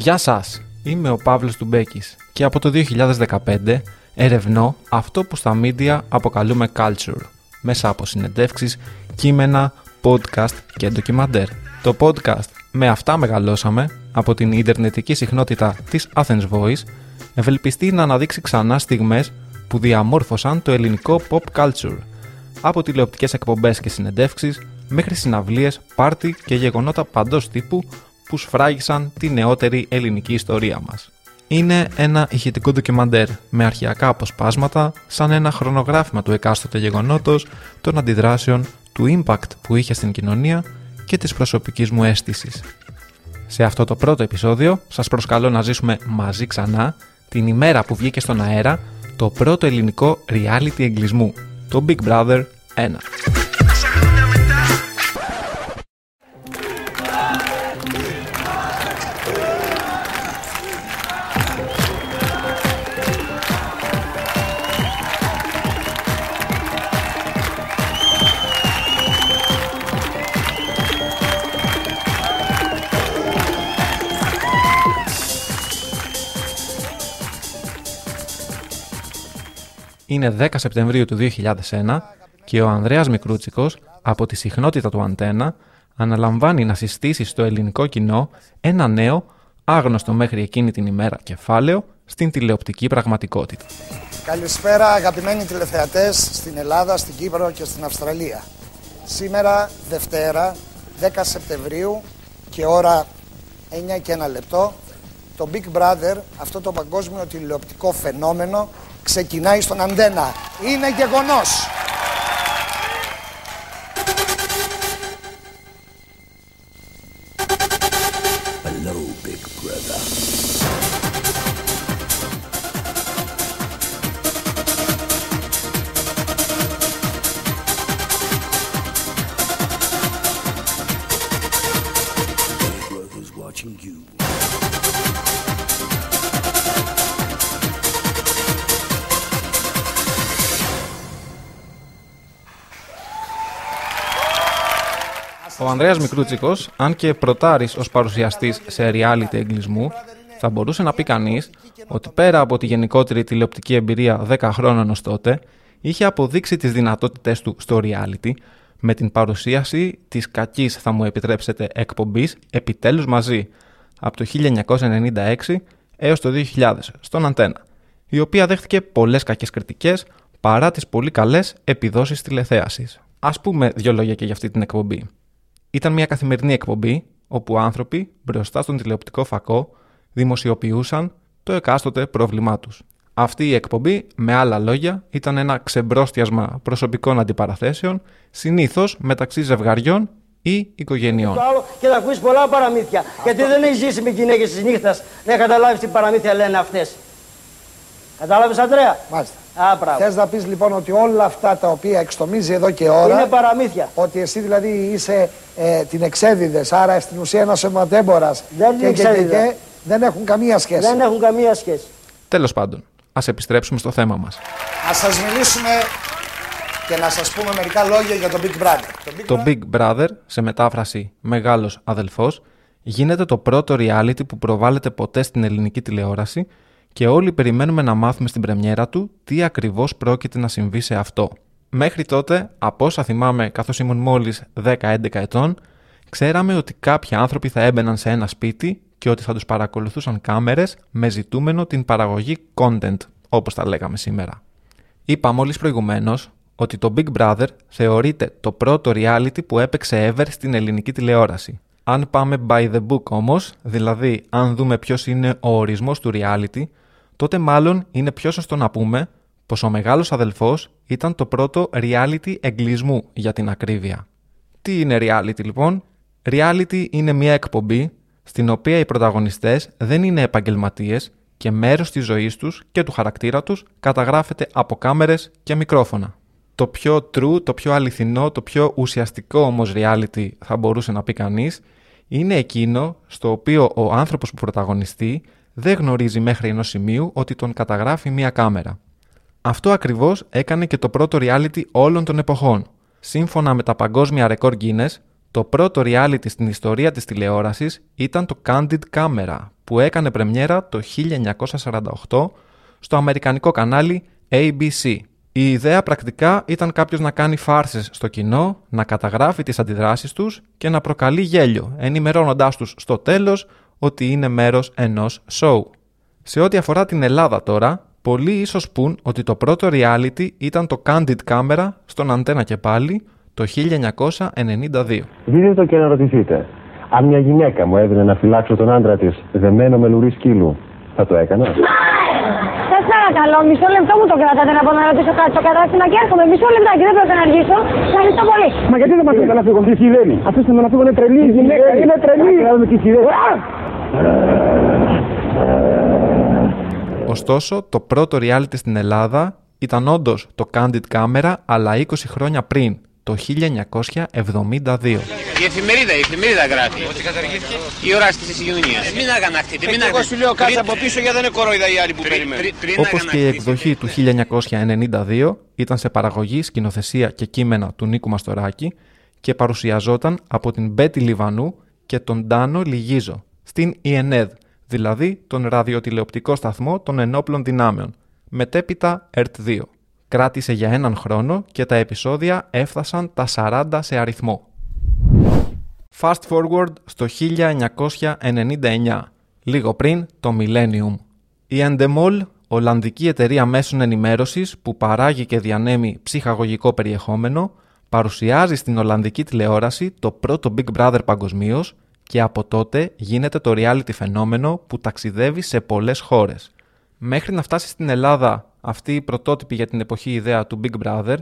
Γεια σας, είμαι ο Παύλος Τουμπέκης και από το 2015 ερευνώ αυτό που στα media αποκαλούμε culture μέσα από συνεντεύξεις, κείμενα, podcast και ντοκιμαντέρ. Το podcast «Με αυτά μεγαλώσαμε» από την ιντερνετική συχνότητα της Athens Voice ευελπιστεί να αναδείξει ξανά στιγμές που διαμόρφωσαν το ελληνικό pop culture από τηλεοπτικές εκπομπές και συνεντεύξεις μέχρι συναυλίες, πάρτι και γεγονότα παντός τύπου που σφράγισαν τη νεότερη ελληνική ιστορία μας. Είναι ένα ηχητικό ντοκιμαντέρ με αρχιακά αποσπάσματα σαν ένα χρονογράφημα του εκάστοτε γεγονότος, των αντιδράσεων, του impact που είχε στην κοινωνία και της προσωπικής μου αίσθησης. Σε αυτό το πρώτο επεισόδιο σας προσκαλώ να ζήσουμε μαζί ξανά την ημέρα που βγήκε στον αέρα το πρώτο ελληνικό reality εγκλισμού, το Big Brother 1. Είναι 10 Σεπτεμβρίου του 2001 και ο Ανδρέας Μικρούτσικος από τη συχνότητα του Αντένα αναλαμβάνει να συστήσει στο ελληνικό κοινό ένα νέο, άγνωστο μέχρι εκείνη την ημέρα κεφάλαιο στην τηλεοπτική πραγματικότητα. Καλησπέρα αγαπημένοι τηλεθεατές στην Ελλάδα, στην Κύπρο και στην Αυστραλία. Σήμερα Δευτέρα 10 Σεπτεμβρίου και ώρα 9 και 1 λεπτό το Big Brother, αυτό το παγκόσμιο τηλεοπτικό φαινόμενο ξεκινάει στον Αντένα. Είναι γεγονός. Ανδρέας Μικρούτσικος, αν και προτάρης ως παρουσιαστής σε reality εγκλισμού, θα μπορούσε να πει κανείς ότι πέρα από τη γενικότερη τηλεοπτική εμπειρία 10 χρόνων ως τότε, είχε αποδείξει τις δυνατότητες του στο reality με την παρουσίαση της κακής, θα μου επιτρέψετε, εκπομπής «Επιτέλους μαζί» από το 1996 έως το 2000 στον Αντένα, η οποία δέχτηκε πολλές κακές κριτικές παρά τις πολύ καλές επιδόσεις τηλεθέασης. Ας πούμε δύο λόγια και για αυτή την εκπομπή. Ήταν μια καθημερινή εκπομπή όπου άνθρωποι μπροστά στον τηλεοπτικό φακό δημοσιοποιούσαν το εκάστοτε πρόβλημά τους. Αυτή η εκπομπή, με άλλα λόγια, ήταν ένα ξεμπρόστιασμα προσωπικών αντιπαραθέσεων, συνήθως μεταξύ ζευγαριών ή οικογενειών. Το άλλο και θα ακούσει πολλά παραμύθια. Γιατί δεν έχει ζήσει με γυναίκες της νύχτας να καταλάβεις τι παραμύθια λένε αυτές. Κατάλαβες, Αντρέα. Μάλιστα. Α, μπράβο. Θες να πεις λοιπόν ότι όλα αυτά τα οποία εξτομίζει εδώ και ώρα Είναι παραμύθια. ότι εσύ δηλαδή είσαι ε, την εξέδιδες, άρα στην ουσία ένας σωματέμπορας Δεν και, την και, και, εξέδιδα. και δεν έχουν καμία σχέση. Δεν έχουν καμία σχέση. Τέλος πάντων, ας επιστρέψουμε στο θέμα μας. Να σας μιλήσουμε και να σας πούμε μερικά λόγια για τον Big Brother. Το Big Το Big Brother, σε μετάφραση «Μεγάλος αδελφός», γίνεται το πρώτο reality που προβάλλεται ποτέ στην ελληνική τηλεόραση και όλοι περιμένουμε να μάθουμε στην πρεμιέρα του τι ακριβώς πρόκειται να συμβεί σε αυτό. Μέχρι τότε, από όσα θυμάμαι καθώς ήμουν μόλις 10-11 ετών, ξέραμε ότι κάποιοι άνθρωποι θα έμπαιναν σε ένα σπίτι και ότι θα τους παρακολουθούσαν κάμερες με ζητούμενο την παραγωγή content, όπως τα λέγαμε σήμερα. Είπα μόλις προηγουμένως ότι το Big Brother θεωρείται το πρώτο reality που έπαιξε ever στην ελληνική τηλεόραση. Αν πάμε by the book όμως, δηλαδή αν δούμε ποιος είναι ο ορισμός του reality, τότε μάλλον είναι πιο σωστό να πούμε πως ο μεγάλος αδελφός ήταν το πρώτο reality εγκλισμού για την ακρίβεια. Τι είναι reality λοιπόν; Reality είναι μια εκπομπή στην οποία οι πρωταγωνιστές δεν είναι επαγγελματίες και μέρος της ζωής τους και του χαρακτήρα τους καταγράφεται από κάμερες και μικρόφωνα. Το πιο true, το πιο αληθινό, το πιο ουσιαστικό όμως reality θα μπορούσε να πει κανείς είναι εκείνο στο οποίο ο άνθρωπος που πρωταγωνιστεί δεν γνωρίζει μέχρι ενός σημείου ότι τον καταγράφει μία κάμερα. Αυτό ακριβώς έκανε και το πρώτο reality όλων των εποχών. Σύμφωνα με τα παγκόσμια ρεκόρ Guinness, το πρώτο reality στην ιστορία της τηλεόρασης ήταν το Candid Camera, που έκανε πρεμιέρα το 1948 στο αμερικανικό κανάλι ABC. Η ιδέα πρακτικά ήταν κάποιος να κάνει φάρσες στο κοινό, να καταγράφει τις αντιδράσεις τους και να προκαλεί γέλιο, ενημερώνοντάς τους στο τέλος ότι είναι μέρος ενός show. Σε ό,τι αφορά την Ελλάδα τώρα, πολλοί ίσως πούν ότι το πρώτο reality ήταν το Candid Camera στον Αντένα και πάλι το 1992. Δείτε το και να ρωτηθείτε. Αν μια γυναίκα μου έδινε να φυλάξω τον άντρα της δεμένο με λουρί σκύλου, θα το έκανα; Σα παρακαλώ, μισό λεπτό μου το κρατάτε να πω να ρωτήσω κάτι στο κατάστημα και έρχομαι. Μισό λεπτάκι, δεν πρέπει να αργήσω. Ευχαριστώ πολύ. Μα γιατί δεν μας λέτε να φύγω, τι σιρένη. Αφήστε με να φύγω, είναι τρελή η γυναίκα, είναι τρελή. Να τι σιρένη. Ωστόσο, το πρώτο reality στην Ελλάδα ήταν όντως το Candid Camera, αλλά 20 χρόνια πριν, το 1972. Η εφημερίδα, η εφημερίδα γράφει. Ότι καταργήθηκε. Η ώρα τη συγκοινωνία. Μην αγανακτείτε. Μην Εγώ σου λέω κάτσε από πίσω γιατί δεν είναι κορόιδα οι άλλοι που περιμένουν. Όπως και η εκδοχή του 1992 ήταν σε παραγωγή, σκηνοθεσία και κείμενα του Νίκου Μαστοράκη και παρουσιαζόταν από την Μπέτη Λιβανού και τον Ντάνο Λιγίζο στην ΙΕΝΕΔ, δηλαδή τον ραδιοτηλεοπτικό σταθμό των ενόπλων δυνάμεων, μετέπειτα ΕΡΤ2. Κράτησε για έναν χρόνο και τα επεισόδια έφτασαν τα 40 σε αριθμό. Fast forward στο 1999, λίγο πριν το Millennium. Η Endemol, Ολλανδική εταιρεία μέσων ενημέρωσης που παράγει και διανέμει ψυχαγωγικό περιεχόμενο, παρουσιάζει στην Ολλανδική τηλεόραση το πρώτο Big Brother παγκοσμίως και από τότε γίνεται το reality φαινόμενο που ταξιδεύει σε πολλές χώρες. Μέχρι να φτάσει στην Ελλάδα αυτή η πρωτότυπη για την εποχή ιδέα του Big Brother,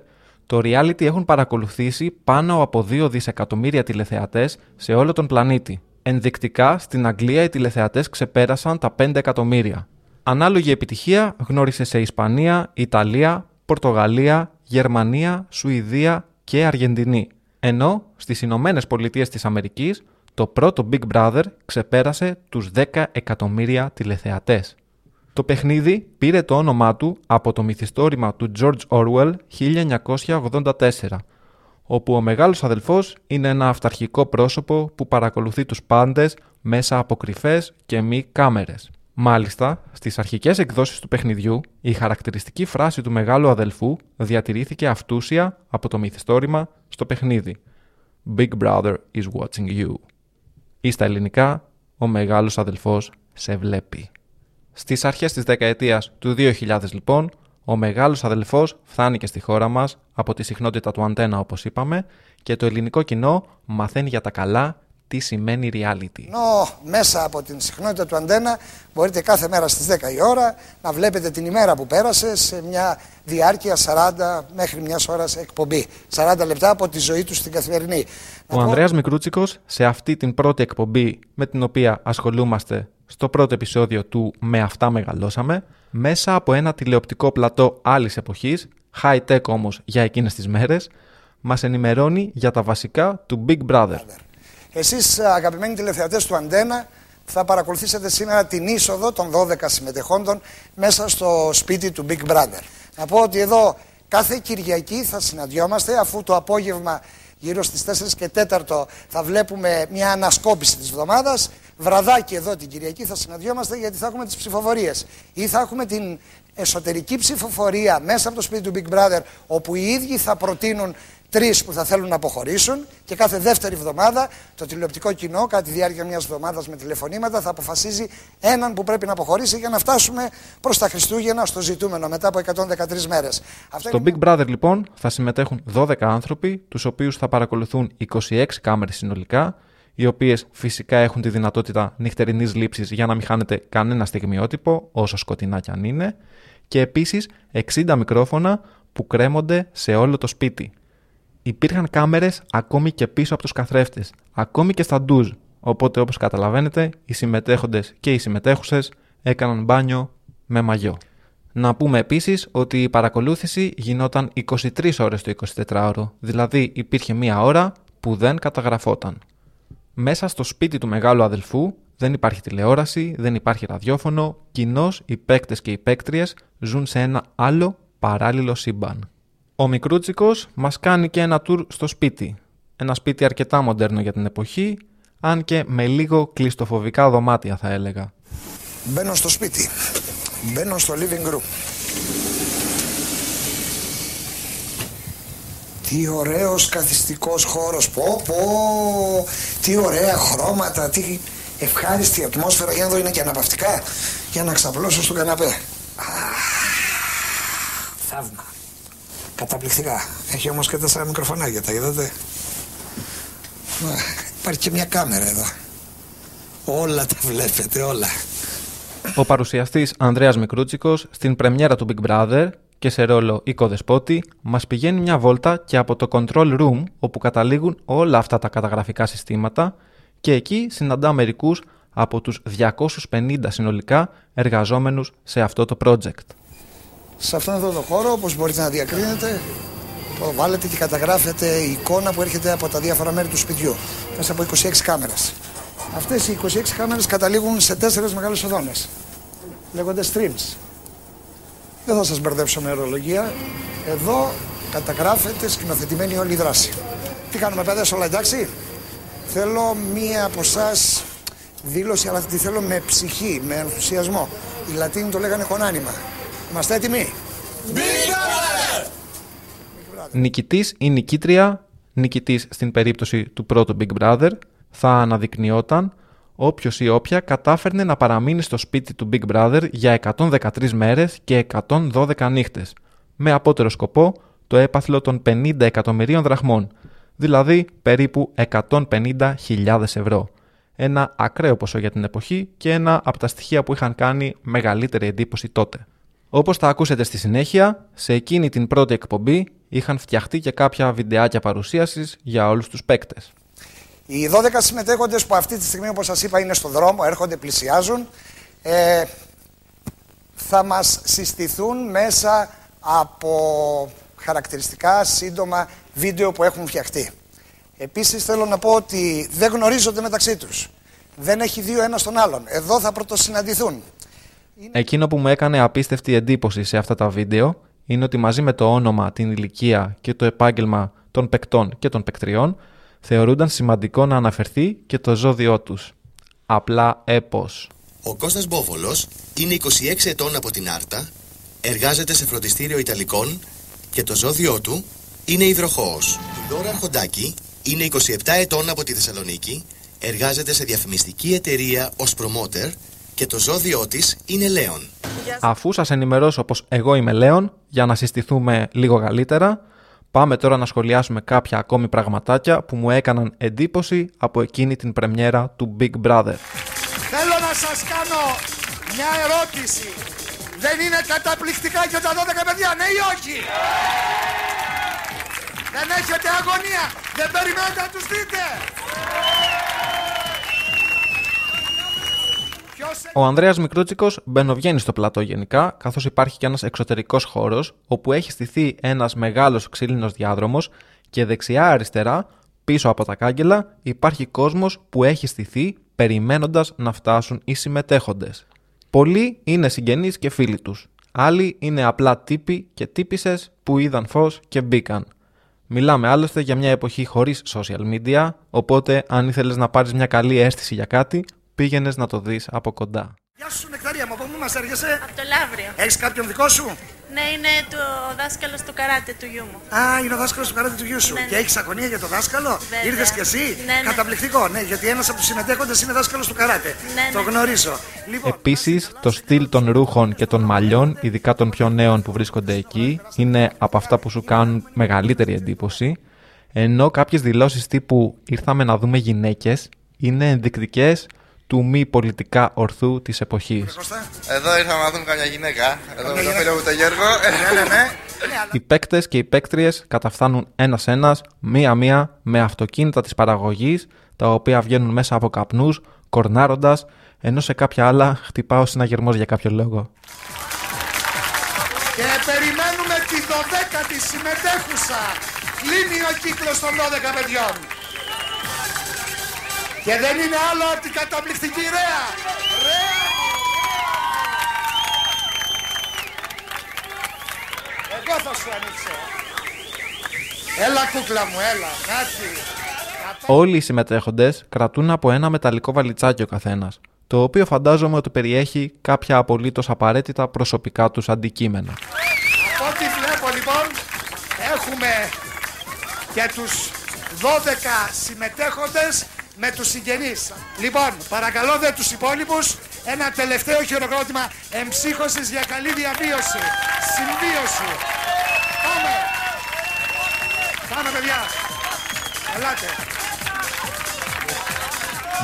το reality έχουν παρακολουθήσει πάνω από 2 δισεκατομμύρια τηλεθεατές σε όλο τον πλανήτη. Ενδεικτικά, στην Αγγλία οι τηλεθεατές ξεπέρασαν τα 5 εκατομμύρια. Ανάλογη επιτυχία γνώρισε σε Ισπανία, Ιταλία, Πορτογαλία, Γερμανία, Σουηδία και Αργεντινή. Ενώ στις Ηνωμένες Πολιτείες της Αμερικής το πρώτο Big Brother ξεπέρασε τους 10 εκατομμύρια τηλεθεατές. Το παιχνίδι πήρε το όνομά του από το μυθιστόρημα του George Orwell 1984, όπου ο μεγάλος αδελφός είναι ένα αυταρχικό πρόσωπο που παρακολουθεί τους πάντες μέσα από κρυφές και μη κάμερες. Μάλιστα, στις αρχικές εκδόσεις του παιχνιδιού, η χαρακτηριστική φράση του μεγάλου αδελφού διατηρήθηκε αυτούσια από το μυθιστόρημα στο παιχνίδι. Big Brother is watching you. Ή στα ελληνικά, ο μεγάλος αδελφός σε βλέπει. Στις αρχές της δεκαετίας του 2000 λοιπόν, ο μεγάλος αδελφός φτάνει και στη χώρα μας από τη συχνότητα του αντένα όπως είπαμε και το ελληνικό κοινό μαθαίνει για τα καλά τι σημαίνει reality. Ενώ μέσα από την συχνότητα του αντένα μπορείτε κάθε μέρα στις 10 η ώρα να βλέπετε την ημέρα που πέρασε σε μια διάρκεια 40 μέχρι μιας ώρας εκπομπή. 40 λεπτά από τη ζωή του στην καθημερινή. Ο Ανδρέας Μικρούτσικος σε αυτή την πρώτη εκπομπή με την οποία ασχολούμαστε στο πρώτο επεισόδιο του «Με αυτά μεγαλώσαμε» μέσα από ένα τηλεοπτικό πλατό άλλης εποχής, high tech όμως για εκείνες τις μέρες, μας ενημερώνει για τα βασικά του Big Brother. Εσείς αγαπημένοι τηλεθεατές του Αντένα θα παρακολουθήσετε σήμερα την είσοδο των 12 συμμετεχόντων μέσα στο σπίτι του Big Brother. Να πω ότι εδώ κάθε Κυριακή θα συναντιόμαστε αφού το απόγευμα γύρω στις 4 και 4 θα βλέπουμε μια ανασκόπηση της εβδομάδας. Βραδάκι εδώ την Κυριακή θα συναντιόμαστε γιατί θα έχουμε τις ψηφοφορίες. Ή θα έχουμε την εσωτερική ψηφοφορία μέσα από το σπίτι του Big Brother όπου οι ίδιοι θα προτείνουν τρεις που θα θέλουν να αποχωρήσουν και κάθε δεύτερη εβδομάδα το τηλεοπτικό κοινό, κατά τη διάρκεια μιας εβδομάδας με τηλεφωνήματα, θα αποφασίζει έναν που πρέπει να αποχωρήσει για να φτάσουμε προς τα Χριστούγεννα στο ζητούμενο μετά από 113 μέρες. Στο Big Brother, λοιπόν, θα συμμετέχουν 12 άνθρωποι, τους οποίους θα παρακολουθούν 26 κάμερες συνολικά, οι οποίες φυσικά έχουν τη δυνατότητα νυχτερινής λήψης για να μην χάνετε κανένα στιγμιότυπο, όσο σκοτεινά κι αν είναι, και επίσης 60 μικρόφωνα που κρέμονται σε όλο το σπίτι υπήρχαν κάμερες ακόμη και πίσω από τους καθρέφτες, ακόμη και στα ντουζ, Οπότε όπως καταλαβαίνετε οι συμμετέχοντες και οι συμμετέχουσες έκαναν μπάνιο με μαγιό. Να πούμε επίσης ότι η παρακολούθηση γινόταν 23 ώρες το 24ωρο, δηλαδή υπήρχε μία ώρα που δεν καταγραφόταν. Μέσα στο σπίτι του μεγάλου αδελφού δεν υπάρχει τηλεόραση, δεν υπάρχει ραδιόφωνο, κοινώς οι παίκτες και οι παίκτριες ζουν σε ένα άλλο παράλληλο σύμπαν. Ο Μικρούτσικος μας κάνει και ένα tour στο σπίτι. Ένα σπίτι αρκετά μοντέρνο για την εποχή, αν και με λίγο κλειστοφοβικά δωμάτια θα έλεγα. Μπαίνω στο σπίτι. Μπαίνω στο living room. Τι ωραίος καθιστικός χώρος. Πω πω. Τι ωραία χρώματα. Τι ευχάριστη ατμόσφαιρα. Για να δω είναι και αναπαυτικά. Για να ξαπλώσω στο καναπέ. Α, θαύμα. Καταπληκτικά. Έχει όμως και τέσσερα μικροφωνάκια. Τα είδατε; Α, Υπάρχει και μια κάμερα εδώ. Όλα τα βλέπετε, όλα. Ο παρουσιαστής Ανδρέας Μικρούτσικος στην πρεμιέρα του Big Brother και σε ρόλο οικοδεσπότη μας πηγαίνει μια βόλτα και από το control room όπου καταλήγουν όλα αυτά τα καταγραφικά συστήματα και εκεί συναντά μερικούς από τους 250 συνολικά εργαζόμενους σε αυτό το project. Σε αυτόν εδώ το χώρο, όπως μπορείτε να διακρίνετε, το βάλετε και καταγράφετε η εικόνα που έρχεται από τα διάφορα μέρη του σπιτιού, μέσα από 26 κάμερες. Αυτές οι 26 κάμερες καταλήγουν σε τέσσερες μεγάλες οδόνες. Λέγονται streams. Δεν θα σας μπερδέψω με ορολογία. Εδώ καταγράφεται σκηνοθετημένη όλη η δράση. Τι κάνουμε παιδες όλα εντάξει; Θέλω μία από εσά δήλωση, αλλά τη θέλω με ψυχή, με ενθουσιασμό. Οι Λατίνοι το λέγανε χωνάνιμα. Είμαστε έτοιμοι; Νικητής ή νικήτρια, νικητής στην περίπτωση του πρώτου Big Brother, θα αναδεικνυόταν όποιος ή όποια κατάφερνε να παραμείνει στο σπίτι του Big Brother για 113 μέρες και 112 νύχτες, με απότερο σκοπό το έπαθλο των 50 εκατομμυρίων δραχμών, δηλαδή περίπου 150.000 ευρώ. Ένα ακραίο ποσό για την εποχή και ένα από τα στοιχεία που είχαν κάνει μεγαλύτερη εντύπωση τότε. Όπως θα ακούσετε στη συνέχεια, σε εκείνη την πρώτη εκπομπή είχαν φτιαχτεί και κάποια βιντεάκια παρουσίασης για όλους τους παίκτες. Οι 12 συμμετέχοντες που αυτή τη στιγμή, όπως σας είπα, είναι στο δρόμο, έρχονται, πλησιάζουν, ε, θα μας συστηθούν μέσα από χαρακτηριστικά σύντομα βίντεο που έχουν φτιαχτεί. Επίσης θέλω να πω ότι δεν γνωρίζονται μεταξύ τους. Δεν έχει δύο ένας τον άλλον. Εδώ θα πρωτοσυναντηθούν. Εκείνο που μου έκανε απίστευτη εντύπωση σε αυτά τα βίντεο είναι ότι μαζί με το όνομα, την ηλικία και το επάγγελμα των παικτών και των παικτριών θεωρούνταν σημαντικό να αναφερθεί και το ζώδιό τους. Απλά έπος. Ο Κώστας Μπόβολος είναι 26 ετών από την Άρτα, εργάζεται σε φροντιστήριο Ιταλικών και το ζώδιό του είναι υδροχόος. Η Δώρα Αρχοντάκη είναι 27 ετών από τη Θεσσαλονίκη, εργάζεται σε διαφημιστική εταιρεία ως promoter και το ζώδιό της είναι Λέων. Αφού σας ενημερώσω πως εγώ είμαι Λέων, για να συστηθούμε λίγο καλύτερα, πάμε τώρα να σχολιάσουμε κάποια ακόμη πραγματάκια που μου έκαναν εντύπωση από εκείνη την πρεμιέρα του Big Brother. Θέλω να σας κάνω μια ερώτηση. Δεν είναι καταπληκτικά και τα 12 παιδιά, ναι ή όχι; Δεν έχετε αγωνία. Δεν περιμένετε να τους δείτε. Ο Ανδρέας Μικρούτσικος μπαινοβγαίνει στο πλατό γενικά, καθώς υπάρχει και ένας εξωτερικός χώρος, όπου έχει στηθεί ένας μεγάλος ξύλινος διάδρομος και δεξιά-αριστερά, πίσω από τα κάγκελα, υπάρχει κόσμος που έχει στηθεί περιμένοντας να φτάσουν οι συμμετέχοντες. Πολλοί είναι συγγενείς και φίλοι τους. Άλλοι είναι απλά τύποι και τύπισες που είδαν φως και μπήκαν. Μιλάμε άλλωστε για μια εποχή χωρίς social media, οπότε αν ήθελες να πάρεις μια καλή αίσθηση για κάτι, πήγαινες να το δεις από κοντά. Γεια σου Νεκταρία μου, από πού μας έρχεσαι; Από το Λαύριο. Έχεις κάποιον δικό σου; Ναι, είναι το δάσκαλος του καράτε του γιού μου. Α, είναι ο δάσκαλος του καράτε του γιού σου. Ναι, ναι. Και έχεις αγωνία για το δάσκαλο; Βέβαια. Ήρθες κι εσύ; Ναι, ναι. Καταπληκτικό, ναι, γιατί ένας από τους συμμετέχοντες είναι δάσκαλος του καράτε. Ναι, Το ναι. γνωρίζω. Λοιπόν, Επίσης, το στυλ των ρούχων και των μαλλιών, ειδικά των πιο νέων που βρίσκονται εκεί, είναι από αυτά που σου κάνουν μεγαλύτερη εντύπωση, ενώ κάποιες δηλώσεις τύπου «ήρθαμε να δούμε γυναίκες» είναι ενδεικτικές του μη πολιτικά ορθού της εποχής. Κώστα. Εδώ ήρθαμε να δούμε καμιά γυναίκα. Εδώ με τον γυναίκα. φίλο μου τον Γιώργο. Ναι, ναι, ναι. Οι παίκτες και οι παίκτριες καταφθάνουν ένα-ένα, μία-μία, με αυτοκίνητα της παραγωγής, τα οποία βγαίνουν μέσα από καπνούς, κορνάροντας, ενώ σε κάποια άλλα χτυπάω συναγερμός για κάποιο λόγο. Και περιμένουμε τη 12η συμμετέχουσα. Κλείνει ο κύκλος των 12 παιδιών. Και δεν είναι άλλο από την καταπληκτική Ρέα. Ρέα. Εγώ θα σου ανοίξω. Έλα κούκλα μου, έλα. Κάτσε. Όλοι οι συμμετέχοντες κρατούν από ένα μεταλλικό βαλιτσάκι ο καθένας, το οποίο φαντάζομαι ότι περιέχει κάποια απολύτως απαραίτητα προσωπικά τους αντικείμενα. Από ό,τι βλέπω λοιπόν έχουμε και τους 12 συμμετέχοντες με τους συγγενείς. Λοιπόν, παρακαλώ δε τους υπόλοιπους ένα τελευταίο χειροκρότημα εμψύχωσης για καλή διαβίωση, συμβίωση. Πάμε! Πάμε παιδιά! Ελάτε!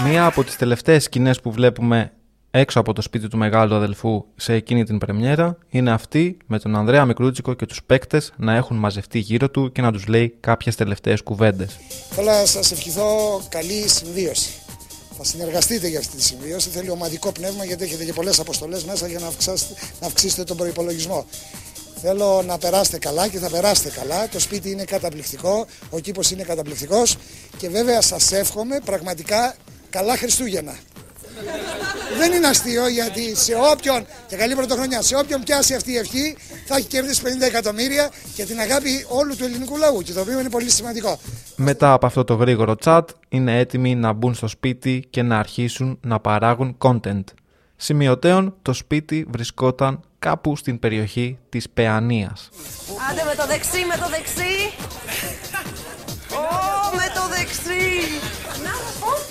Μία από τις τελευταίες σκηνές που βλέπουμε έξω από το σπίτι του μεγάλου αδελφού σε εκείνη την πρεμιέρα είναι αυτή με τον Ανδρέα Μικρούτσικο και τους παίκτες να έχουν μαζευτεί γύρω του και να τους λέει κάποιες τελευταίες κουβέντες. Θέλω να σας ευχηθώ καλή συμβίωση. Θα συνεργαστείτε για αυτή τη συμβίωση. Θέλει ομαδικό πνεύμα γιατί έχετε και πολλές αποστολές μέσα για να αυξάσετε, να αυξήσετε τον προϋπολογισμό. Θέλω να περάσετε καλά και θα περάσετε καλά. Το σπίτι είναι καταπληκτικό, ο κήπος είναι καταπληκτικός και βέβαια σας εύχομαι πραγματικά καλά Χριστούγεννα. Δεν είναι αστείο γιατί σε όποιον, και καλή πρωτοχρονιά, σε όποιον πιάσει αυτή η ευχή θα έχει κερδίσει 50 εκατομμύρια και την αγάπη όλου του ελληνικού λαού και το οποίο είναι πολύ σημαντικό. Μετά από αυτό το γρήγορο chat είναι έτοιμοι να μπουν στο σπίτι και να αρχίσουν να παράγουν content. Σημειωτέων το σπίτι βρισκόταν κάπου στην περιοχή της Παιανίας. Άντε με το δεξί, με το δεξί. Ω, με το δεξί.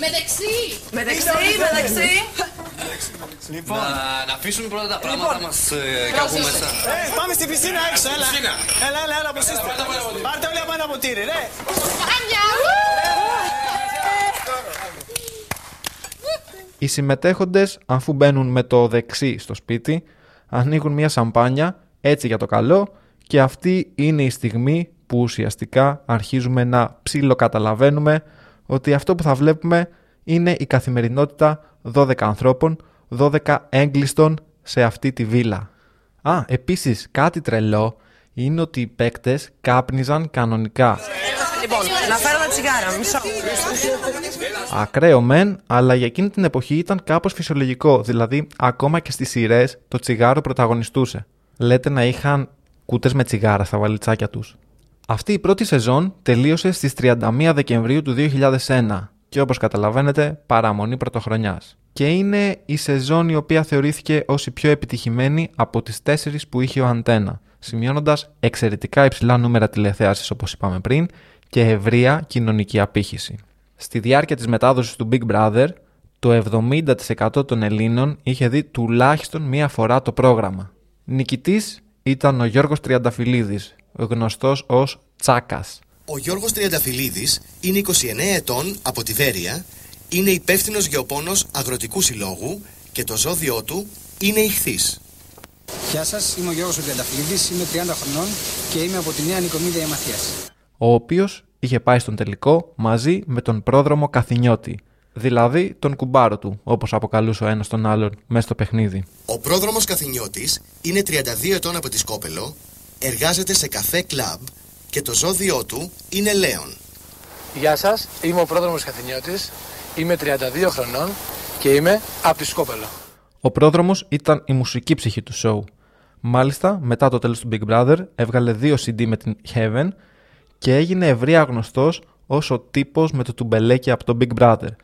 Με δεξί. Με δεξί, με δεξί. Λοιπόν, να, να αφήσουμε πρώτα τα πράγματα Λοιπόν, μας ε, κάπου μέσα. Ε, πάμε στην πισίνα έξω, έλα. Πισίνα. Έλα, έλα, έλα, πώς είστε. Πάρτε όλοι από ένα ποτήρι, ναι. Άνια. Οι συμμετέχοντες αφού μπαίνουν με το δεξί στο σπίτι ανοίγουν μια σαμπάνια έτσι για το καλό και αυτή είναι η στιγμή που ουσιαστικά αρχίζουμε να ψιλοκαταλαβαίνουμε ότι αυτό που θα βλέπουμε είναι η καθημερινότητα 12 ανθρώπων, 12 έγκλειστων σε αυτή τη βίλα. Α, επίσης κάτι τρελό είναι ότι οι παίκτες κάπνιζαν κανονικά. Λοιπόν, να φέρω τα τσιγάρα, μισό. Ακραίο μεν, αλλά για εκείνη την εποχή ήταν κάπως φυσιολογικό. Δηλαδή, ακόμα και στις σειρές το τσιγάρο πρωταγωνιστούσε. Λέτε να είχαν κούτες με τσιγάρα στα βαλιτσάκια τους. Αυτή η πρώτη σεζόν τελείωσε στις 31 Δεκεμβρίου του 2001 και όπως καταλαβαίνετε παραμονή πρωτοχρονιάς. Και είναι η σεζόν η οποία θεωρήθηκε ως η πιο επιτυχημένη από τις τέσσερις που είχε ο Αντένα, σημειώνοντας εξαιρετικά υψηλά νούμερα τηλεθέασης όπως είπαμε πριν και ευρεία κοινωνική απήχηση. Στη διάρκεια της μετάδοσης του Big Brother, το 70% των Ελλήνων είχε δει τουλάχιστον μία φορά το πρόγραμμα. Νικητής ήταν ο Γιώργος Τριανταφυλλίδης, γνωστός ως Τσάκας. Ο Γιώργος Τριανταφυλλίδης είναι 29 ετών από τη Βέρεια, είναι υπεύθυνος γεωπόνος αγροτικού συλλόγου και το ζώδιό του είναι ηχθής. Γεια σας, είμαι ο Γιώργος Τριανταφυλλίδης, είμαι 30 χρονών και είμαι από τη Νέα Νικομίδια Μαθίας. ο οποίος είχε πάει στον τελικό μαζί με τον πρόδρομο Καθηνιώτη, δηλαδή τον κουμπάρο του, όπως αποκαλούσε ο ένας τον άλλον μέσα στο παιχνίδι. Ο πρόδρομος Καθηνιώτης είναι 32 ετών από τη Σκόπελο, εργάζεται σε καφέ κλαμπ και το ζώδιό του είναι Λέον. Γεια σας, είμαι ο πρόδρομος Καθηνιώτης, είμαι 32 χρονών και είμαι από τη Σκόπελο. Ο πρόδρομος ήταν η μουσική ψυχή του show. Μάλιστα, μετά το τέλος του Big Brother, έβγαλε δύο CD με την Heaven και έγινε ευρεία γνωστός ως ο τύπος με το τουμπελέκι από το Big Brother.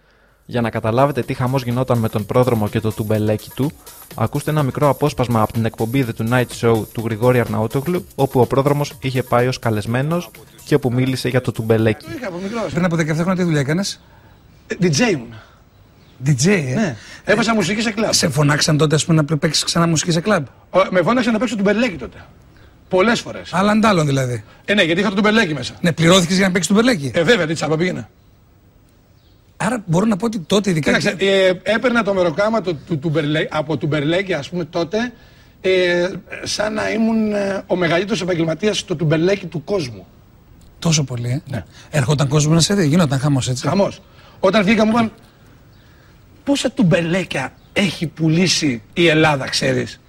Για να καταλάβετε τι χαμός γινόταν με τον πρόδρομο και το τουμπελέκι του, ακούστε ένα μικρό απόσπασμα από την εκπομπή The Tonight Show του Γρηγόρη Αρναούτογλου, όπου ο πρόδρομος είχε πάει ως καλεσμένος και όπου μίλησε για το τουμπελέκι. Πριν από 17 χρόνια τι δουλειά έκανες; DJ ήμουν. DJ, ε; Ναι. Έπαιζα μουσική σε κλαμπ. Σε φωνάξαν τότε ας πούμε, να παίξεις ξανά μουσική σε κλαμπ; Ο- Με φώναξε να παίξω του μπερλέκι τότε. Πολλές φορές. Αλλά αντάλλων δηλαδή. Ε, ναι, γιατί είχα το μπερλέκι μέσα. Ναι, πληρώθηκες για να παίξεις τον Περλέκι. Ε, βέβαια, τι τσάπα πήγαινα. Άρα μπορώ να πω ότι τότε ειδικά. Κοίταξε, ε, έπαιρνα το μεροκάμα του, του, του Μπερλέ- από του Μπερλέκη, ας πούμε, τότε ε, σαν να ήμουν ε, ο μεγαλύτερος επαγγελματίας στο τουμπελέκι του κόσμου. Τόσο πολύ, ε; Ναι. Έρχονταν κόσμος να σε δει, γινόταν χαμός έτσι. Χαμός. Όταν βγήκα μου είπαν πόσα τουμπελέκια έχει πουλήσει η Ελλάδα, ξέρεις;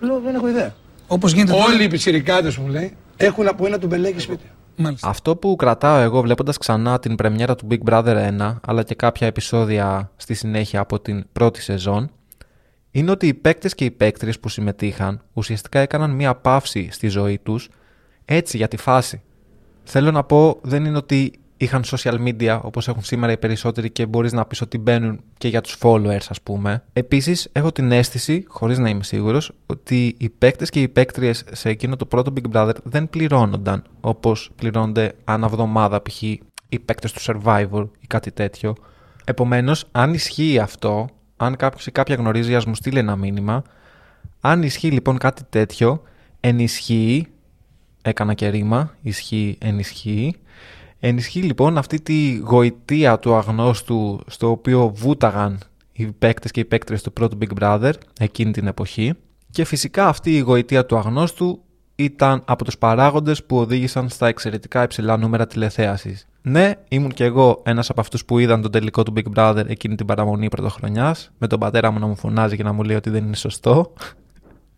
Λέω δεν έχω ιδέα. Όπως γίνεται Όλοι τώρα. οι πιτσιρικάδες μου λέει έχουν από ένα τουμπελέκι σπίτι. Αυτό που κρατάω εγώ βλέποντας ξανά την πρεμιέρα του Big Brother 1 αλλά και κάποια επεισόδια στη συνέχεια από την πρώτη σεζόν είναι ότι οι παίκτες και οι παίκτριες που συμμετείχαν ουσιαστικά έκαναν μία παύση στη ζωή τους έτσι για τη φάση. Θέλω να πω δεν είναι ότι είχαν social media όπως έχουν σήμερα οι περισσότεροι και μπορείς να πεις ότι μπαίνουν και για τους followers ας πούμε. Επίσης έχω την αίσθηση, χωρίς να είμαι σίγουρος, ότι οι παίκτες και οι παίκτριες σε εκείνο το πρώτο Big Brother δεν πληρώνονταν όπως πληρώνονται ανά εβδομάδα π.χ. οι παίκτες του Survivor ή κάτι τέτοιο. Επομένως, αν ισχύει αυτό, αν κάποιος ή κάποια γνωρίζει ας μου στείλει ένα μήνυμα, αν ισχύει λοιπόν κάτι τέτοιο, ενισχύει, έκανα και ρήμα, ισχύει, ενισχύει, Ενισχύει λοιπόν αυτή τη γοητεία του αγνώστου στο οποίο βούταγαν οι παίκτες και οι παίκτρες του πρώτου Big Brother εκείνη την εποχή και φυσικά αυτή η γοητεία του αγνώστου ήταν από τους παράγοντες που οδήγησαν στα εξαιρετικά υψηλά νούμερα τηλεθέασης. Ναι, ήμουν και εγώ ένας από αυτούς που είδαν τον τελικό του Big Brother εκείνη την παραμονή πρωτοχρονιάς με τον πατέρα μου να μου φωνάζει και να μου λέει ότι δεν είναι σωστό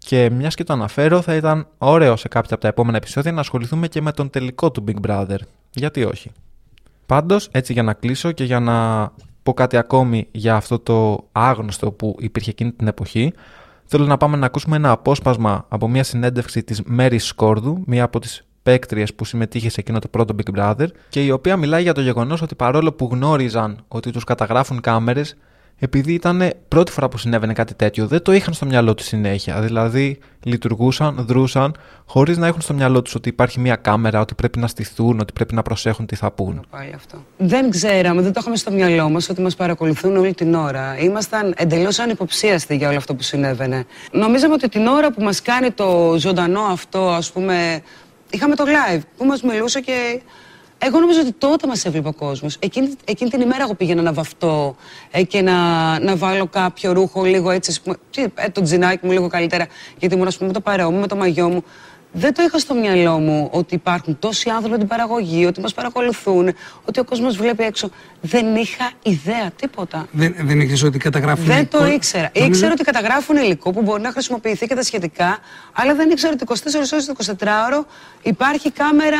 και μιας και το αναφέρω, θα ήταν ωραίο σε κάποια από τα επόμενα επεισόδια να ασχοληθούμε και με τον τελικό του Big Brother. Γιατί όχι; Πάντως, έτσι για να κλείσω και για να πω κάτι ακόμη για αυτό το άγνωστο που υπήρχε εκείνη την εποχή, θέλω να πάμε να ακούσουμε ένα απόσπασμα από μια συνέντευξη της Mary Σκόρδου, μία από τις παίκτριες που συμμετείχε σε εκείνο το πρώτο Big Brother και η οποία μιλάει για το γεγονός ότι παρόλο που γνώριζαν ότι τους καταγράφουν κάμερες, επειδή ήταν πρώτη φορά που συνέβαινε κάτι τέτοιο, δεν το είχαν στο μυαλό τους συνέχεια. Δηλαδή, λειτουργούσαν, δρούσαν, χωρίς να έχουν στο μυαλό τους ότι υπάρχει μια κάμερα, ότι πρέπει να στηθούν, ότι πρέπει να προσέχουν τι θα πούν. Πάλι αυτό. Δεν ξέραμε, δεν το είχαμε στο μυαλό μας ότι μας παρακολουθούν όλη την ώρα. Ήμασταν εντελώς ανυποψίαστοι για όλο αυτό που συνέβαινε. Νομίζαμε ότι την ώρα που μας κάνει το ζωντανό αυτό, ας πούμε. Είχαμε το live που μας μιλούσε και εγώ νομίζω ότι τότε μας έβλεπε ο κόσμος. Εκείνη, εκείνη την ημέρα εγώ πήγαινα να βαφτώ ε, και να, να βάλω κάποιο ρούχο λίγο έτσι, ας πούμε, τι, ε, το τζινάκι μου λίγο καλύτερα, γιατί ήμουν ας πούμε, με το παρεό μου, με το μαγιό μου. Δεν το είχα στο μυαλό μου ότι υπάρχουν τόσοι άνθρωποι την παραγωγή, ότι μας παρακολουθούν, ότι ο κόσμος βλέπει έξω. Δεν είχα ιδέα τίποτα. Δεν, δεν ήξερες ότι καταγράφουν Δεν υλικό; το ήξερα. Νομίζω- Ήξερα ότι καταγράφουν υλικό που μπορεί να χρησιμοποιηθεί και τα σχετικά, αλλά δεν ήξερα ότι 24 ώρες το 24ωρο υπάρχει κάμερα.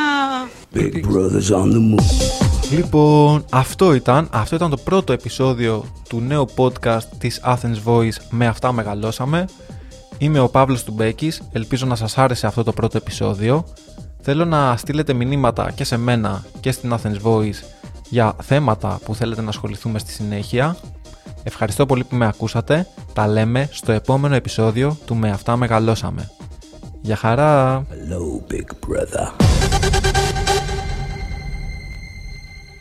Big Brother's on the move. Λοιπόν, αυτό ήταν, αυτό ήταν το πρώτο επεισόδιο του νέου podcast της Athens Voice «Με αυτά μεγαλώσαμε». Είμαι ο Παύλος Τουμπέκης, ελπίζω να σας άρεσε αυτό το πρώτο επεισόδιο. Θέλω να στείλετε μηνύματα και σε μένα και στην Athens Voice για θέματα που θέλετε να ασχοληθούμε στη συνέχεια. Ευχαριστώ πολύ που με ακούσατε. Τα λέμε στο επόμενο επεισόδιο του «Με αυτά μεγαλώσαμε». Γεια χαρά! Hello, Big Brother.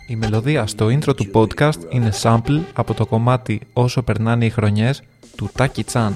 Η μελωδία στο intro του podcast είναι sample από το κομμάτι «Όσο περνάνε οι χρονιές» του Τάκι Τσάν.